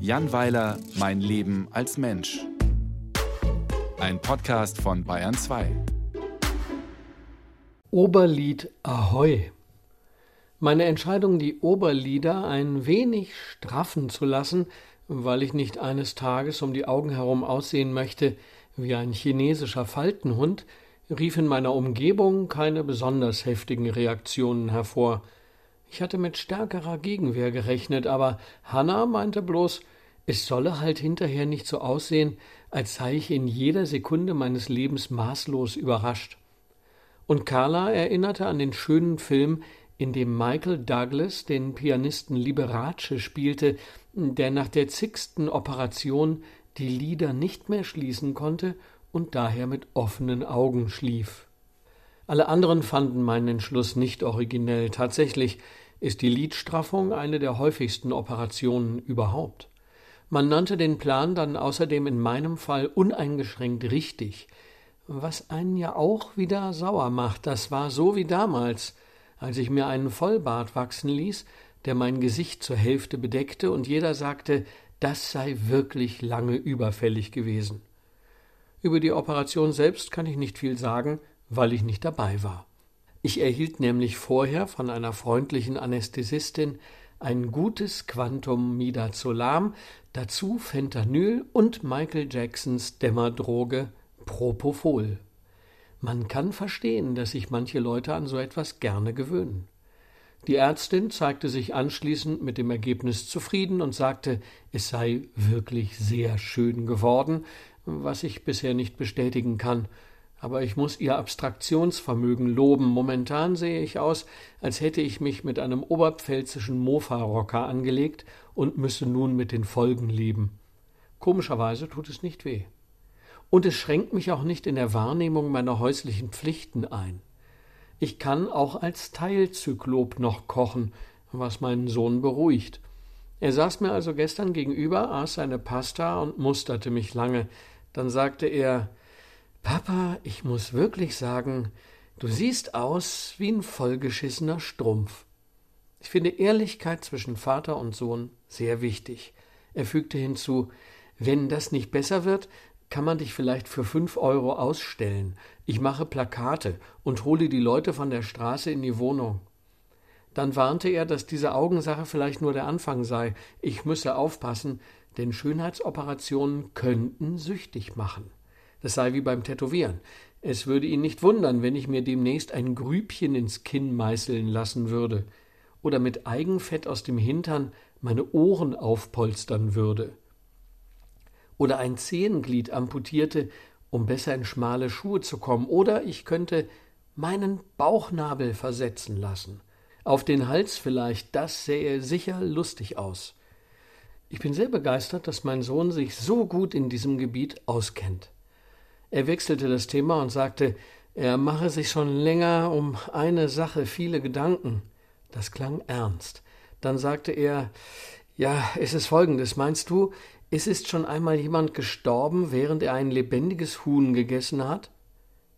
Jan Weiler, Mein Leben als Mensch. Ein Podcast von Bayern 2. Oberlied Ahoi. Meine Entscheidung, die Oberlieder ein wenig straffen zu lassen, weil ich nicht eines Tages um die Augen herum aussehen möchte wie ein chinesischer Faltenhund, rief in meiner Umgebung keine besonders heftigen Reaktionen hervor. Ich hatte mit stärkerer Gegenwehr gerechnet, aber Hanna meinte bloß, es solle halt hinterher nicht so aussehen, als sei ich in jeder Sekunde meines Lebens maßlos überrascht. Und Carla erinnerte an den schönen Film, in dem Michael Douglas den Pianisten Liberace spielte, der nach der zigsten Operation die Lider nicht mehr schließen konnte und daher mit offenen Augen schlief. Alle anderen fanden meinen Entschluss nicht originell. Tatsächlich ist die Lidstraffung eine der häufigsten Operationen überhaupt. Man nannte den Plan dann außerdem in meinem Fall uneingeschränkt richtig, was einen ja auch wieder sauer macht. Das war so wie damals, als ich mir einen Vollbart wachsen ließ, der mein Gesicht zur Hälfte bedeckte, und jeder sagte, das sei wirklich lange überfällig gewesen. Über die Operation selbst kann ich nicht viel sagen, weil ich nicht dabei war. Ich erhielt nämlich vorher von einer freundlichen Anästhesistin ein gutes Quantum Midazolam, dazu Fentanyl und Michael Jacksons Dämmerdroge Propofol. Man kann verstehen, dass sich manche Leute an so etwas gerne gewöhnen. Die Ärztin zeigte sich anschließend mit dem Ergebnis zufrieden und sagte, es sei wirklich sehr schön geworden, was ich bisher nicht bestätigen kann, aber ich muss ihr Abstraktionsvermögen loben. Momentan sehe ich aus, als hätte ich mich mit einem oberpfälzischen Mofa-Rocker angelegt und müsse nun mit den Folgen leben. Komischerweise tut es nicht weh. Und es schränkt mich auch nicht in der Wahrnehmung meiner häuslichen Pflichten ein. Ich kann auch als Teilzyklop noch kochen, was meinen Sohn beruhigt. Er saß mir also gestern gegenüber, aß seine Pasta und musterte mich lange. Dann sagte er Papa, ich muss wirklich sagen, du siehst aus wie ein vollgeschissener Strumpf. Ich finde Ehrlichkeit zwischen Vater und Sohn sehr wichtig. Er fügte hinzu Wenn das nicht besser wird, kann man dich vielleicht für fünf Euro ausstellen. Ich mache Plakate und hole die Leute von der Straße in die Wohnung. Dann warnte er, dass diese Augensache vielleicht nur der Anfang sei. Ich müsse aufpassen, denn Schönheitsoperationen könnten süchtig machen. Das sei wie beim Tätowieren. Es würde ihn nicht wundern, wenn ich mir demnächst ein Grübchen ins Kinn meißeln lassen würde oder mit Eigenfett aus dem Hintern meine Ohren aufpolstern würde oder ein Zehenglied amputierte, um besser in schmale Schuhe zu kommen, oder ich könnte meinen Bauchnabel versetzen lassen. Auf den Hals vielleicht, das sähe sicher lustig aus. Ich bin sehr begeistert, dass mein Sohn sich so gut in diesem Gebiet auskennt. Er wechselte das Thema und sagte, er mache sich schon länger um eine Sache viele Gedanken. Das klang ernst. Dann sagte er, ja, es ist folgendes, meinst du, es ist schon einmal jemand gestorben, während er ein lebendiges Huhn gegessen hat?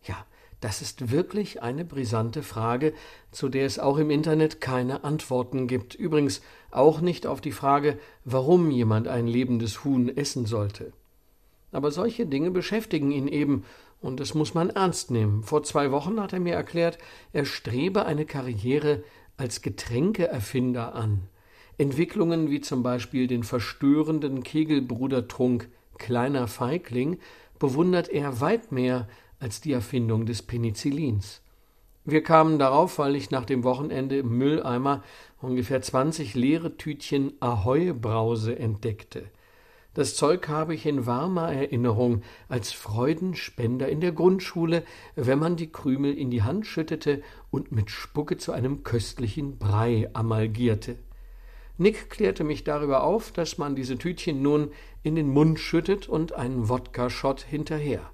Ja, das ist wirklich eine brisante Frage, zu der es auch im Internet keine Antworten gibt. Übrigens auch nicht auf die Frage, warum jemand ein lebendes Huhn essen sollte. Aber solche Dinge beschäftigen ihn eben, und das muss man ernst nehmen. Vor zwei Wochen hat er mir erklärt, er strebe eine Karriere als Getränkeerfinder an. Entwicklungen wie zum Beispiel den verstörenden Kegelbrudertrunk Kleiner Feigling bewundert er weit mehr als die Erfindung des Penicillins. Wir kamen darauf, weil ich nach dem Wochenende im Mülleimer ungefähr zwanzig leere Tütchen Ahoi-Brause entdeckte. Das Zeug habe ich in warmer Erinnerung als Freudenspender in der Grundschule, wenn man die Krümel in die Hand schüttete und mit Spucke zu einem köstlichen Brei amalgierte. Nick klärte mich darüber auf, dass man diese Tütchen nun in den Mund schüttet und einen Wodka-Shot hinterher.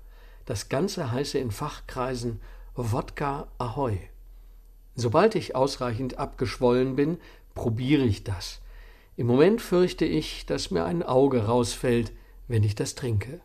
Das Ganze heiße in Fachkreisen Wodka Ahoi. Sobald ich ausreichend abgeschwollen bin, probiere ich das. Im Moment fürchte ich, dass mir ein Auge rausfällt, wenn ich das trinke.